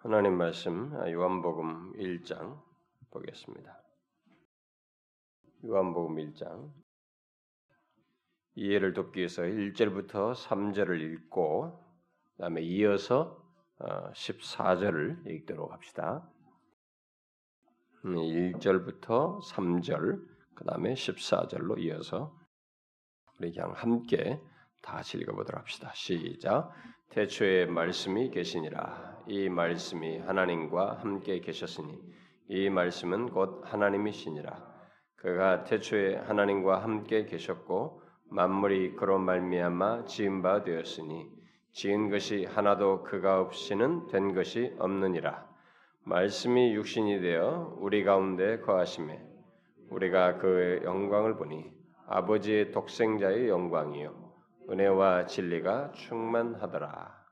하나님 말씀 요한복음 1장 보겠습니다. 요한복음 1장 이해를 돕기 위해서 1절부터 3절을 읽고 그다음에 이어서 14절을 어, 읽도록 합시다. 1절부터 음, 3절 그다음에 14절로 이어서 우리 그냥 함께 다 같이 읽어보도록 합시다. 시작. 태초에 말씀이 계시니라. 이 말씀이 하나님과 함께 계셨으니 이 말씀은 곧 하나님이시니라. 그가 태초에 하나님과 함께 계셨고 만물이 그로 말미암아 지은 바 되었으니 지은 것이 하나도 그가 없이는 된 것이 없느니라. 말씀이 육신이 되어 우리 가운데 거하심에 우리가 그의 영광을 보니 아버지의 독생자의 영광이요 은혜와 진리가 충만하더라.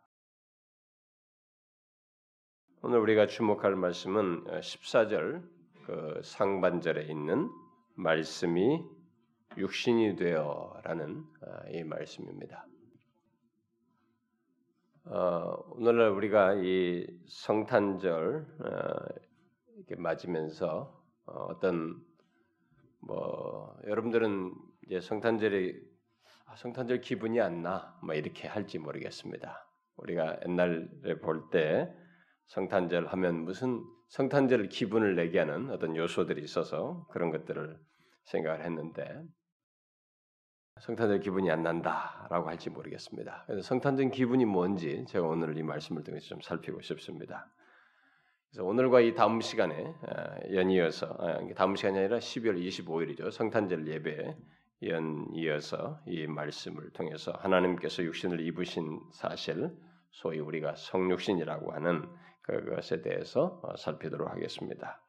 오늘 우리가 주목할 말씀은 14절 그 상반절에 있는 말씀이 육신이 되어라는 어, 이 말씀입니다. 어, 오늘날 우리가 이 성탄절 어, 이렇게 맞으면서 어, 떤 뭐 여러분들은 이제 성탄절이 아, 성탄절 기분이 안 나, 뭐 이렇게 할지 모르겠습니다. 우리가 옛날에 볼 때 성탄절 하면 무슨 성탄절 기분을 내게 하는 어떤 요소들이 있어서 그런 것들을 생각을 했는데 성탄절 기분이 안 난다라고 할지 모르겠습니다. 그래서 성탄절 기분이 뭔지 제가 오늘 이 말씀을 통해서 좀 살피고 싶습니다. 그래서 오늘과 이 다음 시간에 연이어서 다음 시간이 아니라 12월 25일이죠. 성탄절 예배 연 이어서 이 말씀을 통해서 하나님께서 육신을 입으신 사실, 소위 우리가 성육신이라고 하는 그것에 대해서 어, 살피도록 하겠습니다.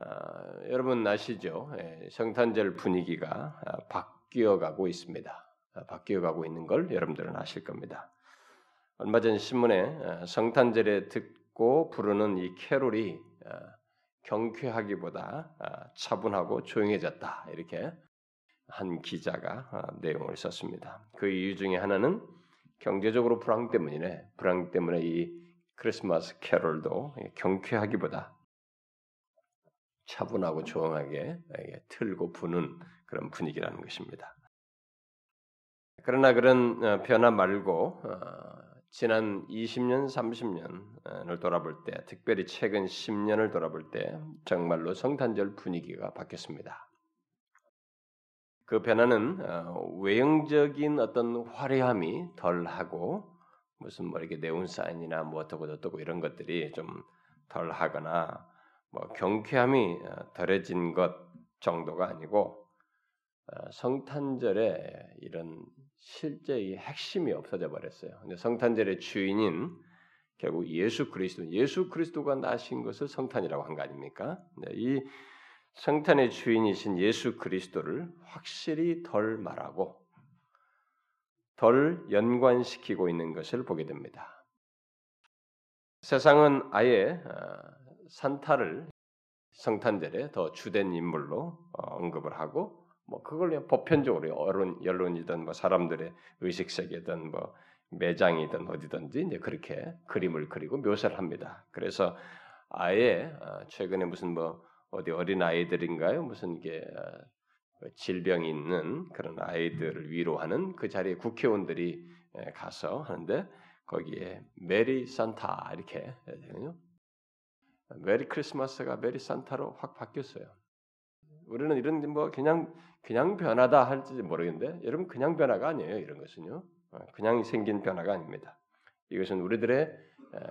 아, 여러분 아시죠? 예, 성탄절 분위기가 아, 바뀌어 가고 있습니다. 아, 바뀌어 가고 있는 걸 여러분들은 아실 겁니다. 얼마 전 신문에 아, 성탄절에 듣고 부르는 이 캐롤이 아, 경쾌하기보다 차분하고 조용해졌다 이렇게 한 기자가 어, 내용을 썼습니다. 그 이유 중에 하나는 경제적으로 불황 때문이네. 불황 때문에 이 크리스마스 캐롤도 경쾌하기보다 차분하고 조용하게 틀고 부는 그런 분위기라는 것입니다. 그러나 그런 어, 변화 말고 어, 지난 20년, 30년을 돌아볼 때, 특별히 최근 10년을 돌아볼 때 정말로 성탄절 분위기가 바뀌었습니다. 그 변화는 어, 외형적인 어떤 화려함이 덜하고 무슨 뭐 이렇게 네온 사인이나 뭐 어떻고 어떻고 이런 것들이 좀 덜하거나 뭐 경쾌함이 어, 덜해진 것 정도가 아니고 어, 성탄절에 이런 실제의 핵심이 없어져 버렸어요. 근데 성탄절의 주인인 결국 예수 그리스도, 예수 그리스도가 나신 것을 성탄이라고 한 거 아닙니까? 이 성탄의 주인이신 예수 그리스도를 확실히 덜 말하고 덜 연관시키고 있는 것을 보게 됩니다. 세상은 아예 어, 산타를 성탄절에 더 주된 인물로 어, 언급을 하고 뭐 그걸 보편적으로 여론 여론이든 뭐 사람들의 의식 세계든 뭐 매장이든 어디든지 이제 그렇게 그림을 그리고 묘사를 합니다. 그래서 아예 어, 최근에 무슨 뭐 어디 어린 아이들인가요? 무슨 게 어, 질병이 있는 그런 아이들을 위로하는 그 자리에 국회의원들이 가서 하는데 거기에 Merry Santa 이렇게 되거든요. Merry Christmas가 Merry Santa로 확 바뀌었어요. 우리는 이런 뭐 그냥 그냥 변하다 할지 모르겠는데 여러분 그냥 변화가 아니에요. 이런 것은요. 어, 그냥 생긴 변화가 아닙니다. 이것은 우리들의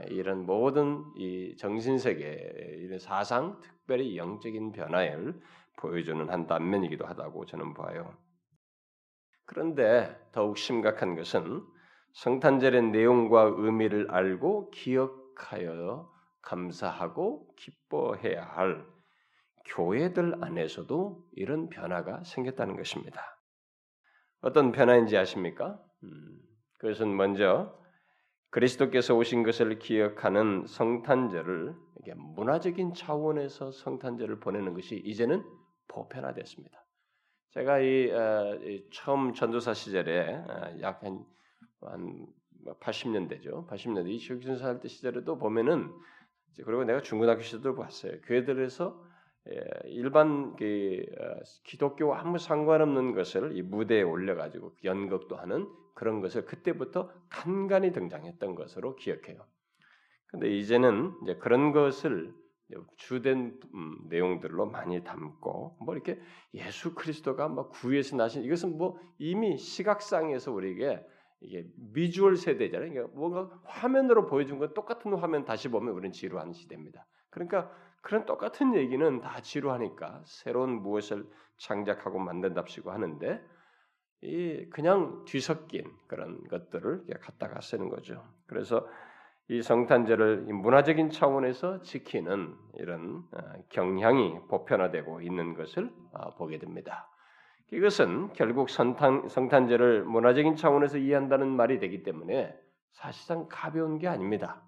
이런 모든 이 정신 세계, 이런 사상, 특별히 영적인 변화를 보여주는 한 단면이기도 하다고 저는 봐요. 그런데 더욱 심각한 것은 성탄절의 내용과 의미를 알고 기억하여 감사하고 기뻐해야 할 교회들 안에서도 이런 변화가 생겼다는 것입니다. 어떤 변화인지 아십니까? 음, 그것은 먼저 그리스도께서 오신 것을 기억하는 성탄절을 문화적인 차원에서 성탄절을 보내는 것이 이제는 보편화됐습니다. 제가 이, 어, 이 처음 전도사 시절에 어, 약한 한 80년대죠. 80년대 이시혁 살때 시절에도 보면은 그리고 내가 중고등학교 시절도 봤어요. 교회들에서 예, 일반 그 어, 기독교와 아무 상관없는 것을 이 무대에 올려가지고 연극도 하는 그런 것을 그때부터 간간히 등장했던 것으로 기억해요. 근데 이제는 이제 그런 것을 주된 음, 내용들로 많이 담고 뭐 이렇게 예수 그리스도가 막 구에서 나신 이것은 뭐 이미 시각상에서 우리에게 이게 미주얼 세대잖아요. 그러니까 뭔가 화면으로 보여준 건 똑같은 화면 다시 보면 우리는 지루한 시대입니다. 그러니까 그런 똑같은 얘기는 다 지루하니까 새로운 무엇을 창작하고 만든답시고 하는데 이 그냥 뒤섞인 그런 것들을 갖다가 쓰는 거죠. 그래서 이 성탄절을 문화적인 차원에서 지키는 이런 어, 경향이 보편화되고 있는 것을 어, 보게 됩니다. 이것은 결국 성탄, 성탄절을 문화적인 차원에서 이해한다는 말이 되기 때문에 사실상 가벼운 게 아닙니다.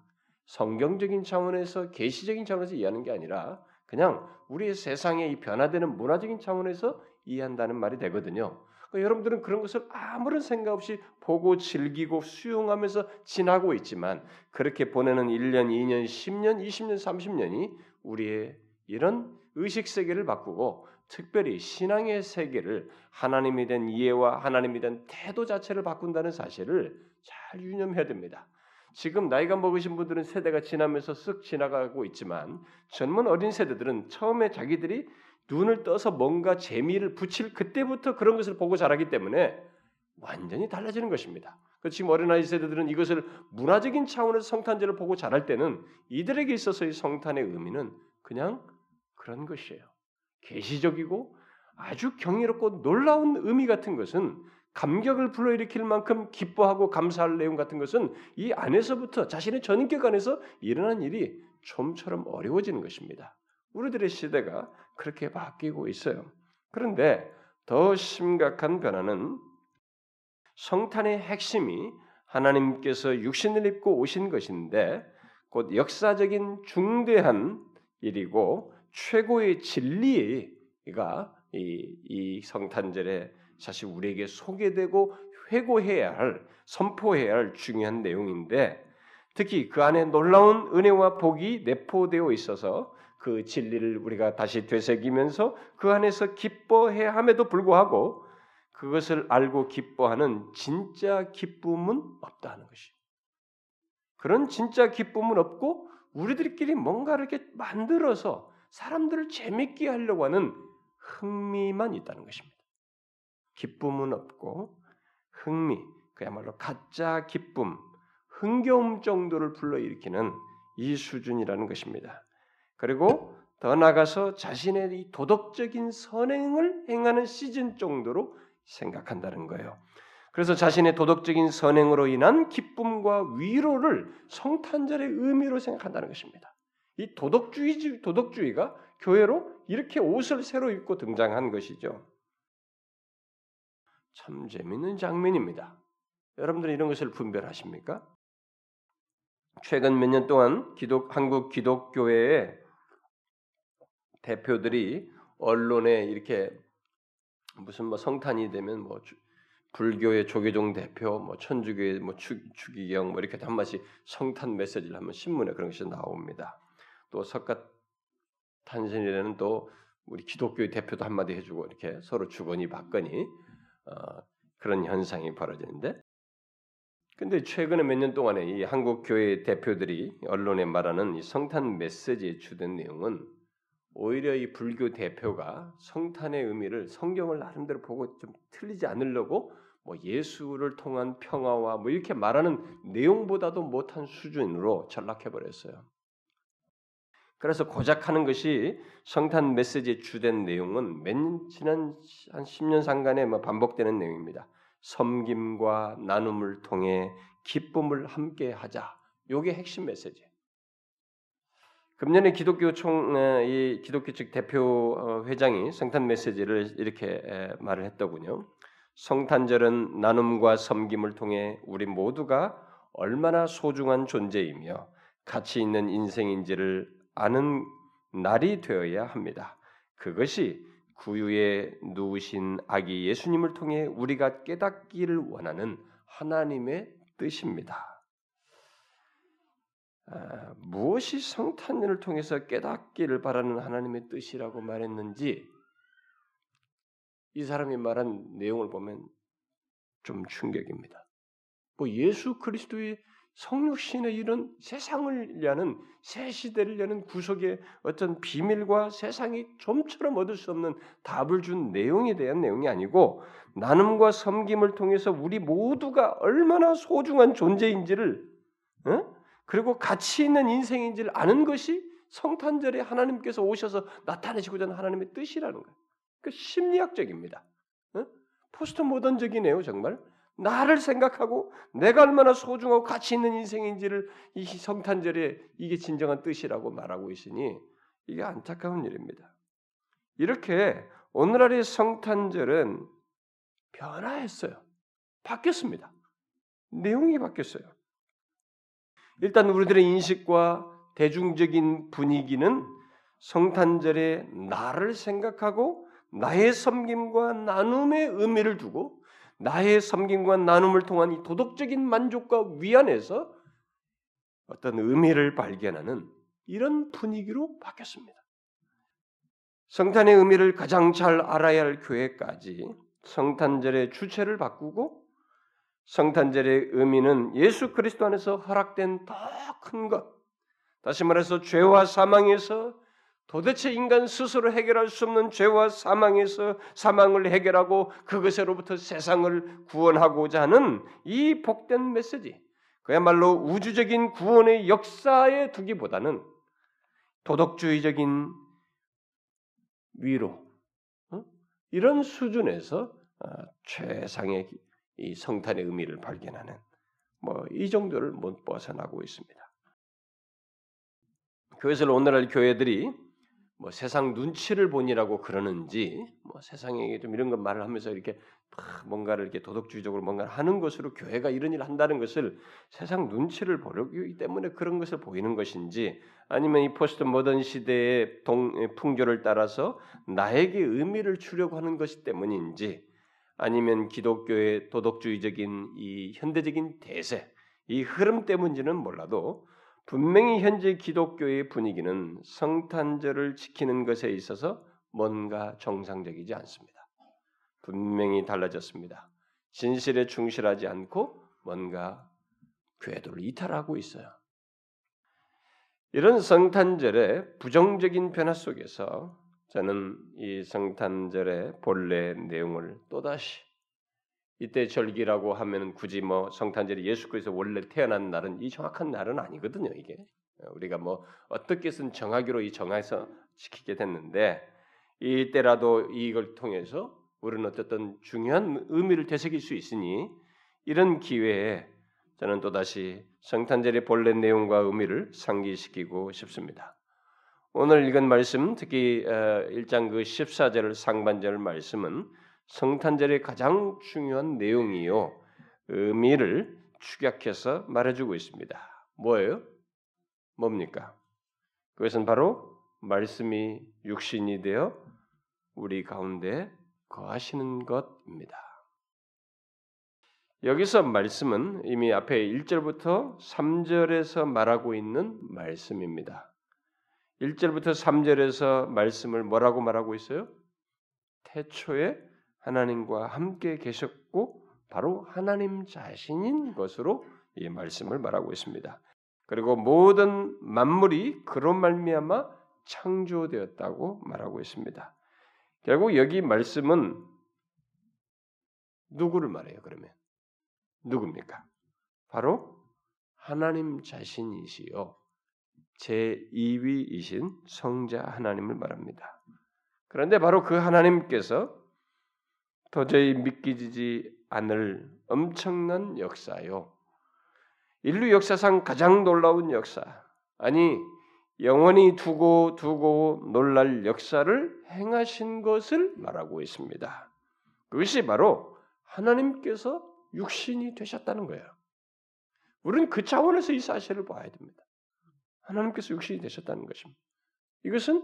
성경적인 차원에서 계시적인 차원에서 이해하는 게 아니라 그냥 우리의 세상에 이 변화되는 문화적인 차원에서 이해한다는 말이 되거든요. 그러니까 여러분들은 그런 것을 아무런 생각 없이 보고 즐기고 수용하면서 지나고 있지만 그렇게 보내는 1년, 2년, 10년, 20년, 30년이 우리의 이런 의식 세계를 바꾸고 특별히 신앙의 세계를 하나님에 대한 이해와 하나님에 대한 태도 자체를 바꾼다는 사실을 잘 유념해야 됩니다. 지금 나이가 먹으신 분들은 세대가 지나면서 쓱 지나가고 있지만 젊은 어린 세대들은 처음에 자기들이 눈을 떠서 뭔가 재미를 붙일 그때부터 그런 것을 보고 자라기 때문에 완전히 달라지는 것입니다. 그 지금 어린아이 세대들은 이것을 문화적인 차원에서 성탄절을 보고 자랄 때는 이들에게 있어서의 성탄의 의미는 그냥 그런 것이에요. 계시적이고 아주 경이롭고 놀라운 의미 같은 것은 감격을 불러일으킬 만큼 기뻐하고 감사할 내용 같은 것은 이 안에서부터 자신의 전인격 안에서 일어난 일이 좀처럼 어려워지는 것입니다. 우리들의 시대가 그렇게 바뀌고 있어요. 그런데 더 심각한 변화는 성탄의 핵심이 하나님께서 육신을 입고 오신 것인데 곧 역사적인 중대한 일이고 최고의 진리가 이, 이 성탄절에 사실 우리에게 소개되고 회고해야 할 선포해야 할 중요한 내용인데 특히 그 안에 놀라운 은혜와 복이 내포되어 있어서 그 진리를 우리가 다시 되새기면서 그 안에서 기뻐해야 함에도 불구하고 그것을 알고 기뻐하는 진짜 기쁨은 없다는 것이. 그런 진짜 기쁨은 없고 우리들끼리 뭔가를 이렇게 만들어서 사람들을 재밌게 하려고 하는 흥미만 있다는 것입니다. 기쁨은 없고 흥미, 그야말로 가짜 기쁨, 흥겨움 정도를 불러일으키는 이 수준이라는 것입니다. 그리고 더 나가서 자신의 이 도덕적인 선행을 행하는 시즌 정도로 생각한다는 거예요. 그래서 자신의 도덕적인 선행으로 인한 기쁨과 위로를 성탄절의 의미로 생각한다는 것입니다. 이 도덕주의 도덕주의가 교회로 이렇게 옷을 새로 입고 등장한 것이죠. 참 재밌는 장면입니다. 여러분들 이런 것을 분별하십니까? 최근 몇 년 동안 기독 한국 기독교회에 대표들이 언론에 이렇게 무슨 뭐 성탄이 되면 뭐 불교의 조계종 대표, 뭐 천주교의 뭐 추, 추기경 뭐 이렇게 한 번씩 성탄 메시지를 하면 신문에 그런 것이 나옵니다. 또 석가 탄신일에는 또 우리 기독교의 대표도 한마디 해주고 이렇게 서로 주거니 받거니 어, 그런 현상이 벌어지는데 근데 최근에 몇 년 동안에 이 한국 교회 대표들이 언론에 말하는 이 성탄 메시지의 주된 내용은 오히려 이 불교 대표가 성탄의 의미를 성경을 나름대로 보고 좀 틀리지 않으려고 뭐 예수를 통한 평화와 뭐 이렇게 말하는 내용보다도 못한 수준으로 전락해 버렸어요. 그래서 고작 하는 것이 성탄 메시지의 주된 내용은 몇 지난 한 10년 상간에 뭐 반복되는 내용입니다. 섬김과 나눔을 통해 기쁨을 함께 하자. 요게 핵심 메시지. 금년에 기독교 총이 기독교 측 대표 어, 회장이 성탄 메시지를 이렇게 말을 했더군요. 성탄절은 나눔과 섬김을 통해 우리 모두가 얼마나 소중한 존재이며 가치 있는 인생인지를 아는 날이 되어야 합니다. 그것이 구유에 누우신 아기 예수님을 통해 우리가 깨닫기를 원하는 하나님의 뜻입니다. 아, 무엇이 성탄년을 통해서 깨닫기를 바라는 하나님의 뜻이라고 말했는지 이 사람이 말한 내용을 보면 좀 충격입니다. 뭐 예수 그리스도의 성육신의 이런 세상을 여는 새 시대를 여는 구속의 어떤 비밀과 세상이 좀처럼 얻을 수 없는 답을 준 내용에 대한 내용이 아니고 나눔과 섬김을 통해서 우리 모두가 얼마나 소중한 존재인지를 어? 그리고 가치 있는 인생인지를 아는 것이 성탄절에 하나님께서 오셔서 나타내시고자 하는 하나님의 뜻이라는 거예요. 그 심리학적입니다. 어? 포스트 모던적이네요, 정말. 나를 생각하고 내가 얼마나 소중하고 가치 있는 인생인지를 이 성탄절에 이게 진정한 뜻이라고 말하고 있으니 이게 안타까운 일입니다. 이렇게 오늘날의 성탄절은 변화했어요. 바뀌었습니다. 내용이 바뀌었어요. 일단 우리들의 인식과 대중적인 분위기는 성탄절에 나를 생각하고 나의 섬김과 나눔의 의미를 두고 나의 섬김과 나눔을 통한 이 도덕적인 만족과 위안에서 어떤 의미를 발견하는 이런 분위기로 바뀌었습니다. 성탄의 의미를 가장 잘 알아야 할 교회까지 성탄절의 주체를 바꾸고 성탄절의 의미는 예수 그리스도 안에서 허락된 더 큰 것, 다시 말해서 죄와 사망에서 도대체 인간 스스로 해결할 수 없는 죄와 사망에서 사망을 해결하고 그것으로부터 세상을 구원하고자 하는 이 복된 메시지, 그야말로 우주적인 구원의 역사에 두기보다는 도덕주의적인 위로 어? 이런 수준에서 어, 최상의 이 성탄의 의미를 발견하는 뭐 이 정도를 못 벗어나고 있습니다. 그것을 오늘날 교회들이 뭐 세상 눈치를 보니라고 그러는지 뭐 세상에 좀 이런 것 말을 하면서 이렇게 뭔가를 이렇게 도덕주의적으로 뭔가를 하는 것으로 교회가 이런 일을 한다는 것을 세상 눈치를 보려기 때문에 그런 것을 보이는 것인지 아니면 이 포스트 모던 시대의 동, 풍조를 따라서 나에게 의미를 주려고 하는 것이 때문인지 아니면 기독교의 도덕주의적인 이 현대적인 대세 이 흐름 때문인지는 몰라도 분명히 현재 기독교의 분위기는 성탄절을 지키는 것에 있어서 뭔가 정상적이지 않습니다. 분명히 달라졌습니다. 진실에 충실하지 않고 뭔가 궤도를 이탈하고 있어요. 이런 성탄절의 부정적인 변화 속에서 저는 이 성탄절의 본래 내용을 또다시 이때 절기라고 하면 굳이 뭐 성탄절이 예수 그리스도 원래 태어난 날은 이 정확한 날은 아니거든요. 이게 우리가 뭐 어떻게든 정하기로 이 정해서 지키게 됐는데 이때라도 이걸 통해서 우리는 어쨌든 중요한 의미를 되새길 수 있으니 이런 기회에 저는 또 다시 성탄절의 본래 내용과 의미를 상기시키고 싶습니다. 오늘 읽은 말씀, 특히 1장 어, 그 14절 상반절 말씀은 성탄절의 가장 중요한 내용이요 의미를 축약해서 말해주고 있습니다. 뭐예요? 뭡니까? 그것은 바로 말씀이 육신이 되어 우리 가운데 거하시는 것입니다. 여기서 말씀은 이미 앞에 1절부터 3절에서 말하고 있는 말씀입니다. 1절부터 3절에서 말씀을 뭐라고 말하고 있어요? 태초에 하나님과 함께 계셨고 바로 하나님 자신인 것으로 이 말씀을 말하고 있습니다. 그리고 모든 만물이 그로 말미암아 창조되었다고 말하고 있습니다. 결국 여기 말씀은 누구를 말해요? 그러면 누굽니까? 바로 하나님 자신이시요 제2위이신 성자 하나님을 말합니다. 그런데 바로 그 하나님께서 도저히 믿기지 않을 엄청난 역사요. 인류 역사상 가장 놀라운 역사. 아니, 영원히 두고 두고 놀랄 역사를 행하신 것을 말하고 있습니다. 그것이 바로 하나님께서 육신이 되셨다는 거예요. 우리는 그 차원에서 이 사실을 봐야 됩니다. 하나님께서 육신이 되셨다는 것입니다. 이것은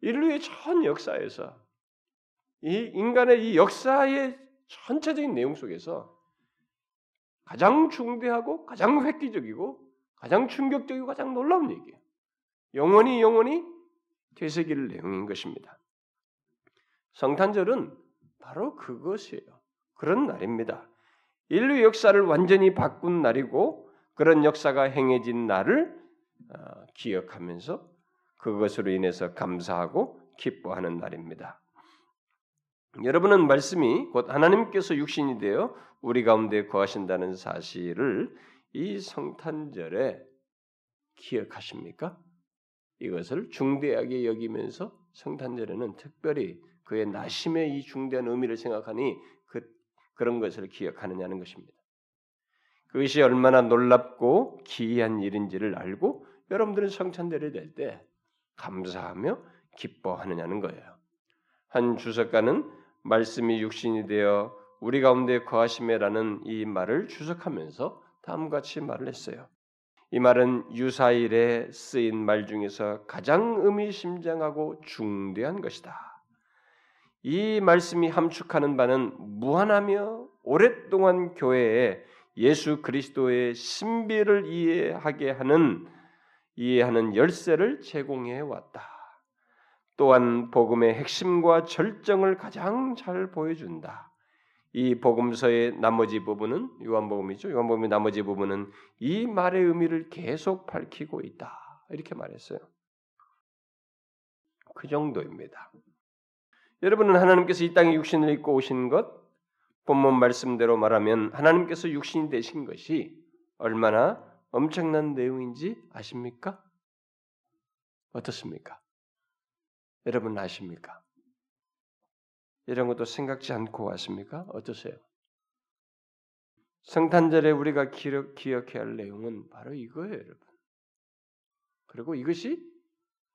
인류의 전 역사에서 이 인간의 이 역사의 전체적인 내용 속에서 가장 중대하고 가장 획기적이고 가장 충격적이고 가장 놀라운 얘기예요. 영원히 영원히 되새길 내용인 것입니다. 성탄절은 바로 그것이에요. 그런 날입니다. 인류 역사를 완전히 바꾼 날이고 그런 역사가 행해진 날을 어, 기억하면서 그것으로 인해서 감사하고 기뻐하는 날입니다. 여러분은 말씀이 곧 하나님께서 육신이 되어 우리 가운데 거하신다는 사실을 이 성탄절에 기억하십니까? 이것을 중대하게 여기면서 성탄절에는 특별히 그의 나심의 이 중대한 의미를 생각하니 그, 그런 것을 기억하느냐는 것입니다. 그것이 얼마나 놀랍고 기이한 일인지를 알고 여러분들은 성탄절이 될때 감사하며 기뻐하느냐는 거예요. 한 주석가는 말씀이 육신이 되어 우리 가운데 거하심에라는 이 말을 주석하면서 다음과 같이 말을 했어요. 이 말은 유사일에 쓰인 말 중에서 가장 의미심장하고 중대한 것이다. 이 말씀이 함축하는 바는 무한하며 오랫동안 교회에 예수 그리스도의 신비를 이해하게 하는 이해하는 열쇠를 제공해 왔다. 또한 복음의 핵심과 절정을 가장 잘 보여준다. 이 복음서의 나머지 부분은 요한복음이죠. 요한복음의 나머지 부분은 이 말의 의미를 계속 밝히고 있다. 이렇게 말했어요. 그 정도입니다. 여러분은 하나님께서 이 땅에 육신을 입고 오신 것, 본문 말씀대로 말하면 하나님께서 육신이 되신 것이 얼마나 엄청난 내용인지 아십니까? 어떻습니까? 여러분 아십니까? 이런 것도 생각지 않고 왔습니까? 어떠세요? 성탄절에 우리가 기억, 기억해야 할 내용은 바로 이거예요, 여러분. 그리고 이것이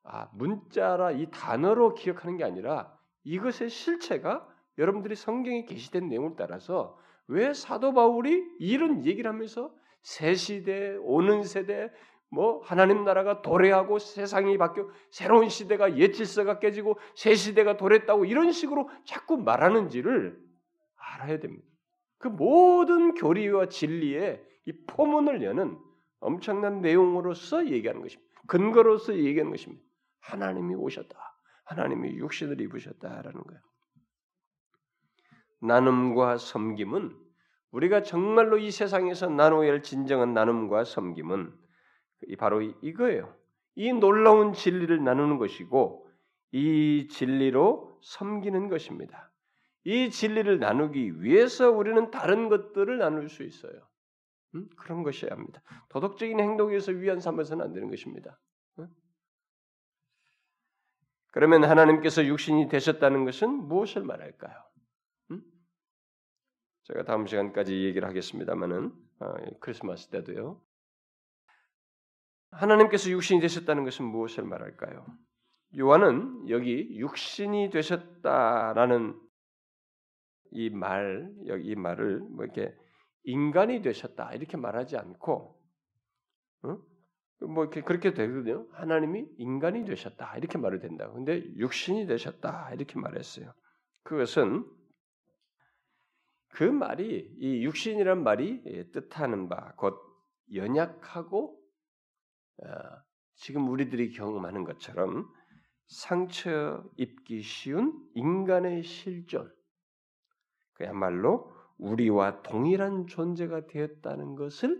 아, 문자라 이 단어로 기억하는 게 아니라 이것의 실체가 여러분들이 성경에 게시된 내용을 따라서 왜 사도 바울이 이런 얘기를 하면서 새 시대, 오는 세대, 뭐 하나님 나라가 도래하고 세상이 바뀌어 새로운 시대가 옛 질서가 깨지고 새 시대가 도래했다고 이런 식으로 자꾸 말하는지를 알아야 됩니다. 그 모든 교리와 진리의 이 포문을 여는 엄청난 내용으로서 얘기하는 것입니다. 근거로서 얘기하는 것입니다. 하나님이 오셨다. 하나님이 육신을 입으셨다라는 거예요. 나눔과 섬김은 우리가 정말로 이 세상에서 나눠야 할 진정한 나눔과 섬김은 바로 이거예요. 이 놀라운 진리를 나누는 것이고 이 진리로 섬기는 것입니다. 이 진리를 나누기 위해서 우리는 다른 것들을 나눌 수 있어요. 음? 그런 것이어야 합니다. 도덕적인 행동에서 위안 삼아서는 안 되는 것입니다. 음? 그러면 하나님께서 육신이 되셨다는 것은 무엇을 말할까요? 음? 제가 다음 시간까지 얘기를 하겠습니다만은 어, 크리스마스 때도요. 하나님께서 육신이 되셨다는 것은 무엇을 말할까요? 요한은 여기 육신이 되셨다라는 이 말, 여기 이 말을 뭐 이렇게 인간이 되셨다 이렇게 말하지 않고, 어? 뭐 이렇게 그렇게 되거든요. 하나님이 인간이 되셨다 이렇게 말을 된다. 근데 육신이 되셨다 이렇게 말했어요. 그것은 그 말이 이 육신이란 말이 뜻하는 바 곧 연약하고 어, 지금 우리들이 경험하는 것처럼 상처 입기 쉬운 인간의 실존, 그야말로 우리와 동일한 존재가 되었다는 것을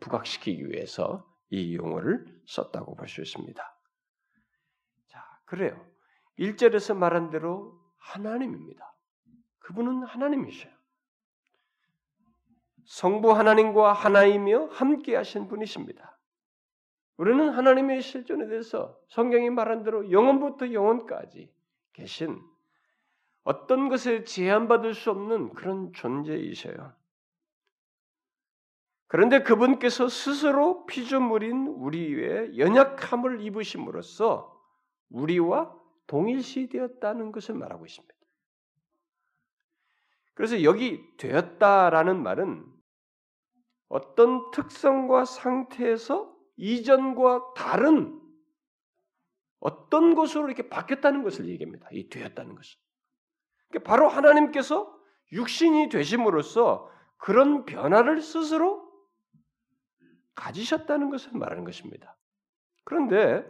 부각시키기 위해서 이 용어를 썼다고 볼 수 있습니다. 자, 그래요. 1절에서 말한 대로 하나님입니다. 그분은 하나님이셔요. 성부 하나님과 하나이며 함께 하신 분이십니다. 우리는 하나님의 실존에 대해서 성경이 말한 대로 영원부터 영원까지 계신 어떤 것에 제한받을 수 없는 그런 존재이셔요. 그런데 그분께서 스스로 피조물인 우리의 연약함을 입으심으로써 우리와 동일시 되었다는 것을 말하고 있습니다. 그래서 여기 되었다라는 말은 어떤 특성과 상태에서 이전과 다른 어떤 것으로 이렇게 바뀌었다는 것을 얘기합니다. 이 되었다는 것을. 그러니까 바로 하나님께서 육신이 되심으로써 그런 변화를 스스로 가지셨다는 것을 말하는 것입니다. 그런데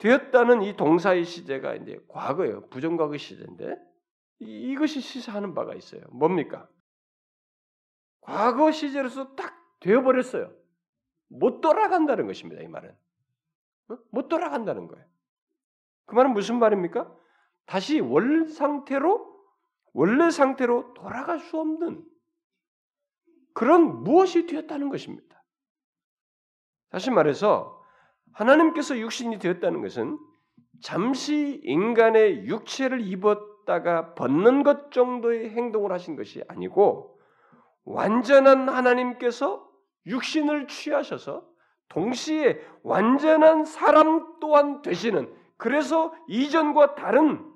되었다는 이 동사의 시제가 이제 과거예요. 부정과거 시제인데 이것이 시사하는 바가 있어요. 뭡니까? 과거 시제로서 딱 되어버렸어요. 못 돌아간다는 것입니다. 이 말은 어? 못 돌아간다는 거예요. 그 말은 무슨 말입니까? 다시 원 상태로 원래 상태로 돌아갈 수 없는 그런 무엇이 되었다는 것입니다. 다시 말해서 하나님께서 육신이 되었다는 것은 잠시 인간의 육체를 입었다가 벗는 것 정도의 행동을 하신 것이 아니고 완전한 하나님께서 육신을 취하셔서 동시에 완전한 사람 또한 되시는 그래서 이전과 다른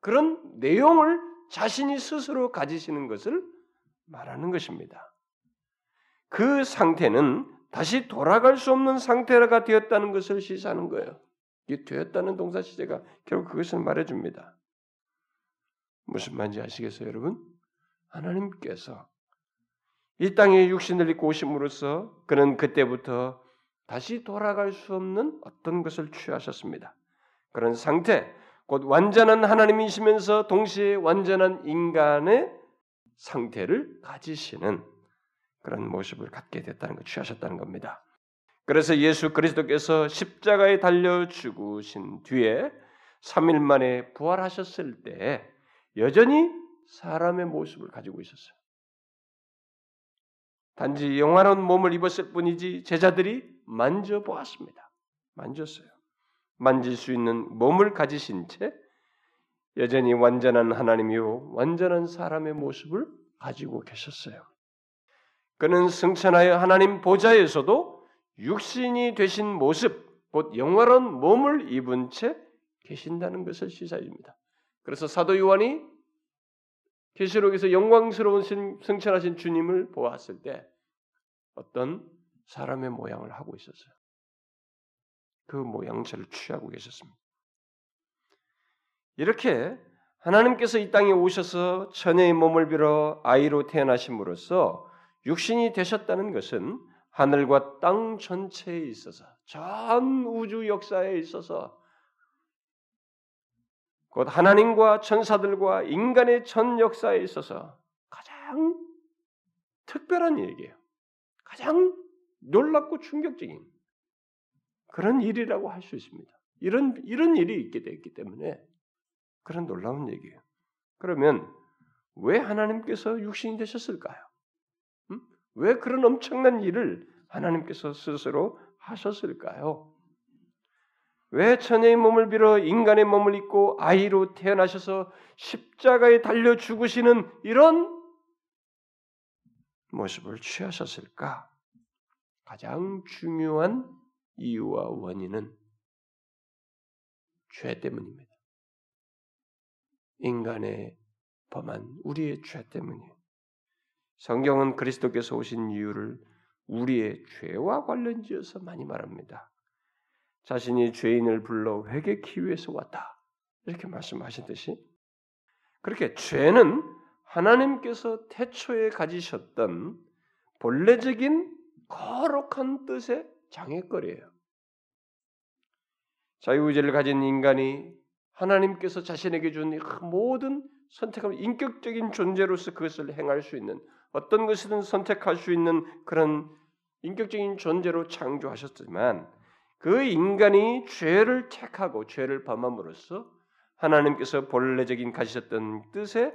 그런 내용을 자신이 스스로 가지시는 것을 말하는 것입니다. 그 상태는 다시 돌아갈 수 없는 상태가 되었다는 것을 시사하는 거예요. 이 되었다는 동사 시제가 결국 그것을 말해줍니다. 무슨 말인지 아시겠어요, 여러분? 하나님께서 이 땅에 육신을 입고 오심으로써 그는 그때부터 다시 돌아갈 수 없는 어떤 것을 취하셨습니다. 그런 상태, 곧 완전한 하나님이시면서 동시에 완전한 인간의 상태를 가지시는 그런 모습을 갖게 됐다는 것, 취하셨다는 겁니다. 그래서 예수 그리스도께서 십자가에 달려 죽으신 뒤에 3일 만에 부활하셨을 때 여전히 사람의 모습을 가지고 있었어요. 단지 영화로운 몸을 입었을 뿐이지 제자들이 만져보았습니다. 만졌어요. 만질 수 있는 몸을 가지신 채 여전히 완전한 하나님이요 완전한 사람의 모습을 가지고 계셨어요. 그는 승천하여 하나님 보좌에서도 육신이 되신 모습, 곧 영화로운 몸을 입은 채 계신다는 것을 시사입니다. 그래서 사도 요한이 계시록에서 영광스러운 승천하신 주님을 보았을 때 어떤 사람의 모양을 하고 있었어요. 그 모양새를 취하고 계셨습니다. 이렇게 하나님께서 이 땅에 오셔서 처녀의 몸을 빌어 아이로 태어나심으로써 육신이 되셨다는 것은 하늘과 땅 전체에 있어서 전 우주 역사에 있어서 곧 하나님과 천사들과 인간의 전 역사에 있어서 가장 특별한 얘기예요. 가장 놀랍고 충격적인 그런 일이라고 할 수 있습니다. 이런 이런 일이 있게 됐기 때문에 그런 놀라운 얘기예요. 그러면 왜 하나님께서 육신이 되셨을까요? 음? 왜 그런 엄청난 일을 하나님께서 스스로 하셨을까요? 왜 천의 몸을 빌어 인간의 몸을 입고 아이로 태어나셔서 십자가에 달려 죽으시는 이런 모습을 취하셨을까? 가장 중요한 이유와 원인은 죄 때문입니다. 인간의 범한 우리의 죄 때문이에요. 성경은 그리스도께서 오신 이유를 우리의 죄와 관련지어서 많이 말합니다. 자신이 죄인을 불러 회개키 위해서 왔다. 이렇게 말씀하셨듯이 그렇게 죄는 하나님께서 태초에 가지셨던 본래적인 거룩한 뜻의 장애거리예요. 자유의지를 가진 인간이 하나님께서 자신에게 준 모든 선택하면 인격적인 존재로서 그것을 행할 수 있는 어떤 것이든 선택할 수 있는 그런 인격적인 존재로 창조하셨지만 그 인간이 죄를 택하고 죄를 범함으로써 하나님께서 본래적인 가지셨던 뜻에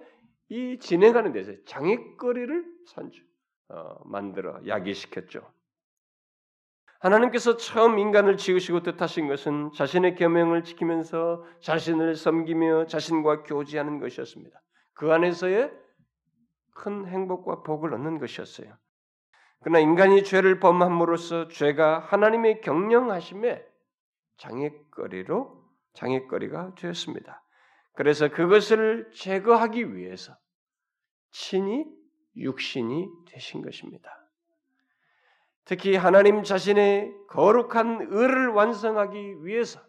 이 진행하는 데서 장애거리를 산주 어, 만들어 야기시켰죠. 하나님께서 처음 인간을 지으시고 뜻하신 것은 자신의 계명을 지키면서 자신을 섬기며 자신과 교제하는 것이었습니다. 그 안에서의 큰 행복과 복을 얻는 것이었어요. 그러나 인간이 죄를 범함으로써 죄가 하나님의 경영하심에 장애거리로 장애거리가 되었습니다. 그래서 그것을 제거하기 위해서 친히 육신이 되신 것입니다. 특히 하나님 자신의 거룩한 의를 완성하기 위해서